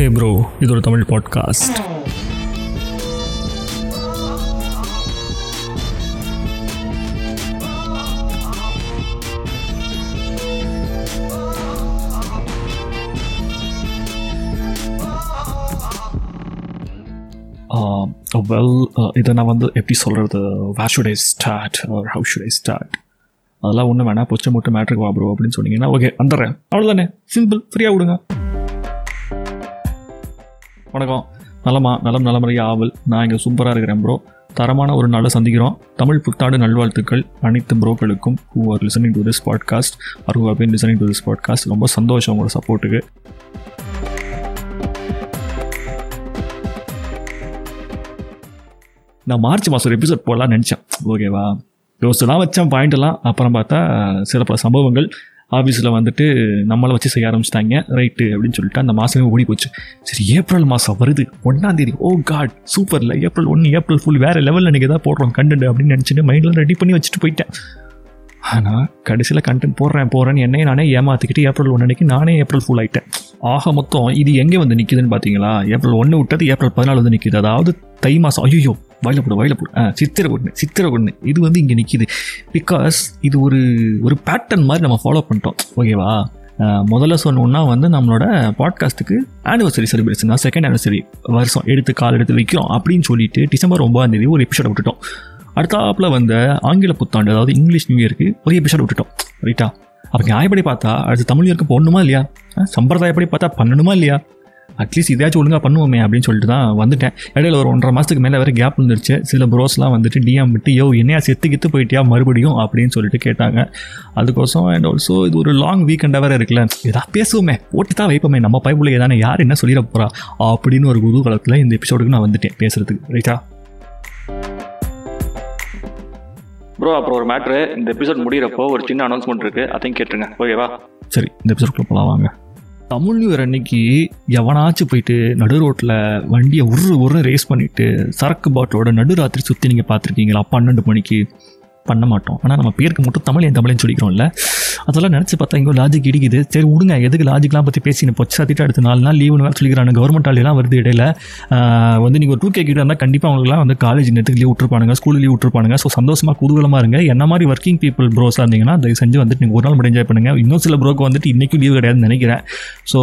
ஹே bro இது ஒரு Tamil podcast well uh, uh, இதை நான் வந்து எப்படி சொல்கிறது where should I start or how should I start அதெல்லாம் ஒன்றும் வேணாம். பொச்சை மட்டும் மேட்ருக்கு வா ப்ரோ அப்படின்னு சொன்னீங்கன்னா ஓகே வந்துடுறேன். அவ்வளோதானே சிம்பிள் ஃப்ரீயாக விடுங்க. வணக்கம். நலமா நலம் நலமறைய ஆவல். நான் இங்கே சூப்பராக இருக்கிறேன் ப்ரோ தரமான ஒரு நாளை சந்திக்கிறோம். தமிழ் புத்தாண்டு நல்வாழ்த்துக்கள் அனைத்து ப்ரோக்களுக்கும் who are listening to this podcast or who been listening to this podcast ரொம்ப சந்தோஷம் உங்களோட சப்போர்ட்டுக்கு நான் மார்ச் மாதம் ஒரு எபிசோட் போடலாம்னு நினச்சேன். ஓகேவா யோசிச்சுலாம் வச்சேன் பாயிண்ட்லாம் அப்புறம் பார்த்தா சில பல சம்பவங்கள். ஆஃபீஸில் வந்துட்டு நம்மளை வச்சு செய்ய ஆரம்பிச்சிட்டாங்க. ரைட்டு அப்படின்னு சொல்லிட்டு அந்த மாதமே ஓடி போச்சு. சரி ஏப்ரல் மாதம் வருது. ஒன்றாம் தேதி. ஓ காட் சூப்பரில் ஏப்ரல் ஒன்று ஏப்ரல் ஃபுல் வேறு லெவலில் நீங்கள் தான் போடுறோம் கண்டென்ட் அப்படின்னு நினச்சிட்டு மைண்டில் ரெடி பண்ணி வச்சுட்டு போயிட்டேன். ஆனால் கடைசியில் கண்டென்ட் போடுறேன் போகிறேன்னு என்னையே நானே ஏமாற்றிக்கிட்டு ஏப்ரல் ஒன்று அன்னைக்கு நானே ஏப்ரல் ஃபுல் ஆகிட்டேன் ஆக மொத்தம் இது எங்கே வந்து நிற்கிதுன்னு பார்த்தீங்களா ஏப்ரல் ஒன்று விட்டது ஏப்ரல் பதினாலு வந்து நிற்கிது அதாவது தை மாதம் ஐயோ வயல போடு வயல போடு. ஆ சித்திரை ஒன்று சித்திரை ஒன்று இது வந்து இங்கே நிற்கிது பிகாஸ் இது ஒரு ஒரு பேட்டர்ன் மாதிரி நம்ம ஃபாலோ பண்ணிட்டோம். ஓகேவா முதல்ல சொன்னோன்னா வந்து நம்மளோட பாட்காஸ்ட்டுக்கு ஆனிவர்சரி செலிப்ரேஷன் தான். செகண்ட் ஆனிவர்சரி வருஷம். எடுத்து கால் எடுத்து வைக்கிறோம் அப்படின்னு சொல்லிட்டு டிசம்பர் ஒன்பதாம் தேதி ஒரு எபிசோட விட்டுட்டோம். அடுத்தாப்பில் வந்த ஆங்கில புத்தாண்டு அதாவது இங்கிலீஷ் நியூ இயருக்கு ஒரு எபிசோட் விட்டுட்டோம். ரைட்டா அப்போ நியாயப்படி பார்த்தா அடுத்து தமிழ் போடணுமா இல்லையா? சம்பிரதாயப்படி பார்த்தா பண்ணணுமா இல்லையா? அட்லீஸ்ட் இதாச்சும் ஒழுங்காக பண்ணுவோமே அப்படின்னு சொல்லிட்டு தான் வந்துட்டேன். இடையில ஒரு ஒன்றரை மாதத்துக்கு மேலே வேறு கேப் வந்துருச்சு. சில ப்ரோஸ்லாம் வந்துட்டு டிஎம் விட்டு யோ என்னையா செத்து கித்து போயிட்டியா மறுபடியும்? அப்படின்னு சொல்லிட்டு கேட்டாங்க. அதுக்கோசம் அண்ட் ஆல்சோ இது ஒரு லாங் வீக்கெண்டாக வேறு இருக்குல்ல. ஏதாவது பேசுவோமே ஓட்டி தான் வைப்போமே. நம்ம பைப்புள்ள ஏதானே யார் என்ன சொல்லிட போகிறா அப்படின்னு ஒரு குதூகலத்தில் இந்த எபிசோடுக்கு நான் வந்துட்டேன் பேசுறதுக்கு. ரைட்டா ப்ரோ அப்புறம் ஒரு மேட்ரு இந்த எபிசோட் முடிகிறப்போ ஒரு சின்ன அனௌன்ஸ்மெண்ட் இருக்குது அதையும் கேட்டுருங்க. ஓகேவா சரி இந்த எபிசோட்குள்ள போகலாம் வாங்க. தமிழ் நியூ இயர் அன்னைக்கு எவனாச்சும் போயிட்டு நடு ரோட்டில் வண்டியை உரு உரு ரேஸ் பண்ணிட்டு சரக்கு பாட்டிலோட நடுராத்திரி சுற்றி நீங்கள் பார்த்துருக்கீங்களா? பன்னெண்டு மணிக்கு. பண்ண மாட்டோம். ஆனால் நம்ம பேருக்கு மட்டும் தமிழ் என் தமிழ்னு சொல்லிக்கிறோம்ல. அதெல்லாம் நினச்சி பார்த்தா இங்கே லாஜிக் இடிக்குது. சரி விடுங்க எதுக்கு லாஜிக்லாம் பற்றி பேசி பொச்சு? சாத்திட்டு அடுத்த நாலு நாள் லீவுன்னு வேறு சொல்லிக்கிறாங்க கவர்மெண்ட் ஆலையெல்லாம் வருது இடையில. வந்து நீங்கள் ஒரு டூ கே கிட்ட இருந்தால் கண்டிப்பாக அவங்களுக்குலாம் வந்து காலேஜ் நேரத்துக்கு லீவ் விட்டுருப்பானுங்க ஸ்கூல் லீவ் விட்டுருப்பானுங்க. ஸோ சந்தோஷமாக குதூகலமாக இருங்க. என்ன மாதிரி ஒர்க்கிங் பீப்புள் ப்ரோஸாக இருந்தீங்கன்னா தயவு செஞ்சு வந்துட்டு நீங்கள் ஒரு நாள் மட்டும் என்ஜாய் பண்ணுங்கள் இன்னும் சில ப்ரோக்கு வந்துட்டு இன்றைக்கும் லீவ் கிடையாதுன்னு நினைக்கிறேன். So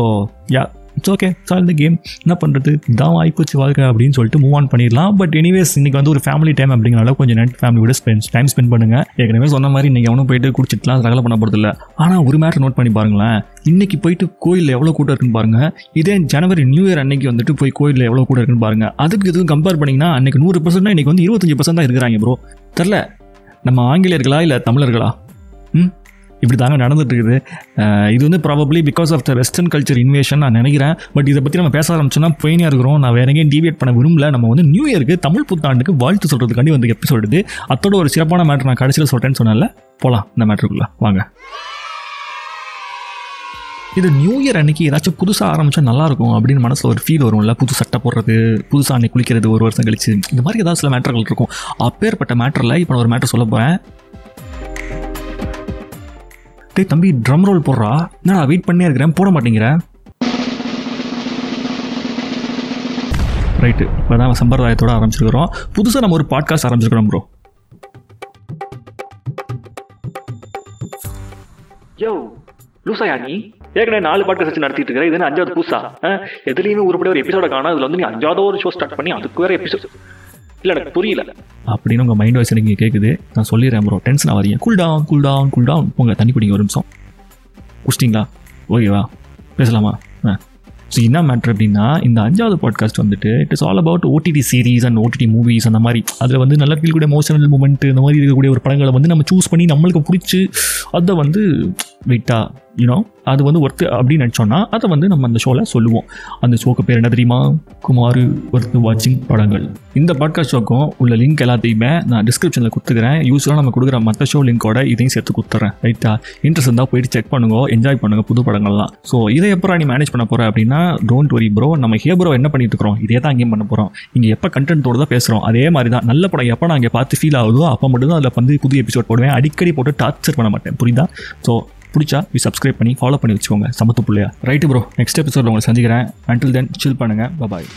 ya it's okay sir இந்த கேம் என்ன பண்ணுறது இதான் வாய்ப்புச்சு வாழ்க்கை அப்படின்னு சொல்லிட்டு மூவ் ஆன் பண்ணிடலாம். பட் எனிவேஸ் இன்னைக்கு வந்து ஒரு ஃபேமிலி டைம் அப்படிங்கிறனால கொஞ்சம் நைட் ஃபேமிலியோட ஸ்பெண்ட் டைம் ஸ்பெண்ட் பண்ணுங்க. ஏற்கனவே சொன்ன மாதிரி இன்னைக்கு அவனும் போயிட்டு குடிச்சிட்டுலாம் ரகலை பண்ண போகிறது இல்லை ஆனால் ஒரு மேட்டர் நோட் பண்ணி பாருங்களேன். இன்னைக்கு போயிட்டு கோயிலில் எவ்வளோ கூட்டம் இருக்குன்னு பாருங்க. இதே ஜனவரி நியூ இயர் அன்னைக்கு வந்துட்டு போய் கோயிலில் எவ்வளோ கூட்டம் இருக்குன்னு பாருங்க. அதுக்கு எதுவும் கம்பேர் பண்ணிங்கன்னா அன்னைக்கு நூறு பர்சன்ட் இன்னைக்கு வந்து இருபத்தஞ்சு பர்சன்ட் தான் இருக்கிறாங்க ப்ரோ தெரில நம்ம ஆங்கிலேயர்களா இல்லை தமிழர்களா? இப்படி தாங்க நடந்துட்டு இருக்குது இது வந்து probably because of the western culture invasion நான் நினைக்கிறேன். பட் இதை பற்றி நம்ம பேச ஆரம்பிச்சோன்னா பெயினாக இருக்கிறோம். நான் வேற எங்கேயும் டிவியேட் பண்ண விரும்பல. நம்ம வந்து நியூ இயருக்கு தமிழ் புத்தாண்டுக்கு வாழ்த்து சொல்கிறதுக்காண்டி வந்து எபிசோடு அத்தோட ஒரு சிறப்பான மேட்ரு நான் கடைசியில் சொல்கிறேன்னு சொன்னால போகலாம் இந்த மேட்ருக்குள்ளே வாங்க. இது நியூ இயர் அன்றைக்கி ஏதாச்சும் புதுசாக ஆரம்பித்தா நல்லாயிருக்கும் அப்படின்னு மனசில் ஒரு ஃபீல் வரும்ல. புது சட்டை போடுறது புதுசாக அன்னைக்கு குளிக்கிறது ஒரு வருஷம் கழிச்சு. இந்த மாதிரி ஏதாவது சில மேட்டர்கள் இருக்கும். அப்பேற்பட்ட மேட்டரில் இப்போ நான் ஒரு மேட்டர் சொல்ல போகிறேன் டேய் தம்பி ட்ரம் ரோல் போடுறா. நான் வெயிட் பண்ணே இருக்கிறேன் போட மாட்டேங்கிறேன் ரைட்டு இப்போ தான் சம்பிரதாயத்தோட ஆரம்பிச்சிருக்கிறோம். புதுசாக நம்ம ஒரு பாட்காஸ்ட் ஆரம்பிச்சிருக்கிறோம் ப்ரோ யோ லூசாயா நீ? ஏற்கனவே நாலு பாட்காஸ்ட் வச்சு நடத்திட்டு இருக்கிற இது அஞ்சாவது புதுசா? எதுலையுமே உருப்படிய ஒரு எபிசோட காணும். இதுல வந்து நீ அஞ்சாவது ஒரு ஷோ ஸ்டார்ட் பண்ணி அதுக்கு வேற எபிசோட் இல்லை எனக்கு புரியல. அப்படின்னு உங்கள் மைண்ட் வாய்ஸ் எனக்கு கேட்குது நான் சொல்லிடுறேன் ப்ரோ டென்ஷன் ஆகாதீங்க. Cool down cool down cool down உங்கள் தண்ணி குடிங்க ஒரு நிமிஷம். குடிச்சிட்டிங்களா? ஓகேவா பேசலாமா? ஆ. ஸோ என்ன மேட்ரு அப்படின்னா இந்த அஞ்சாவது பாட்காஸ்ட் வந்துட்டு it is all about OTT series and OTT movies அந்த மாதிரி. அதில் வந்து நல்ல ஃபீல் கூட எமோஷனல் மூமெண்ட் இந்த மாதிரி இருக்கக்கூடிய ஒரு படங்களை வந்து நம்ம சூஸ் பண்ணி நம்மளுக்கு பிடிச்சி அதை வந்து வெயிட்டா யூனோ அது வந்து ஒர்த்து அப்படின்னு நினச்சோன்னா அதை வந்து நம்ம அந்த ஷோவில் சொல்லுவோம். அந்த ஷோக்கு பேர் என்ன தெரியுமா? குமார் ஒர்த்து வாட்சிங் படங்கள். இந்த பாட்காஸ்ட் ஷோக்கும் உள்ள லிங்க் எல்லாத்தையுமே நான் டிஸ்கிரிப்ஷனில் கொடுத்துக்கிறேன். யூஸ்வலாக நம்ம கொடுக்குற மற்ற ஷோ லிங்கோட இதையும் சேர்த்து கொடுத்துறேன். ரைட்டா இன்ட்ரெஸ்ட் இருந்தால் போயிட்டு செக் பண்ணுங்க. என்ஜாய் பண்ணுங்க புது படங்கள்லாம். ஸோ இதை எப்போ நீ மேனேஜ் பண்ண போகிற அப்படின்னா டோன்ட் வரி ப்ரோ நம்ம ஹே ப்ரோ என்ன பண்ணிட்டு இருக்கிறோம்? இதே தான் அங்கேயும் பண்ண போகிறோம் இங்கே எப்போ கண்டென்ட்டோடு தான் பேசுகிறோம் அதே மாதிரி தான் நல்ல படம் எப்போ நான் இங்கே பார்த்து ஃபீல் ஆகுதோ அப்போ மட்டும் தான் அதில் வந்து புது எபிசோட் போடுவேன். அடிக்கடி போட்டு டார்ச்சர் பண்ண மாட்டேன். புரியுதா? ஸோ பிடிச்சா வி சப்ஸ்கிரைப் பண்ணி ஃபாலோ பண்ணி வச்சுக்கோங்க. சமத்து பிள்ளையா. ரைட்டு ப்ரோ நெக்ஸ்ட் எபிசோட உங்களை சந்திக்கிறேன். அன்டில் தென் சில் பண்ணுங்கள் பாய்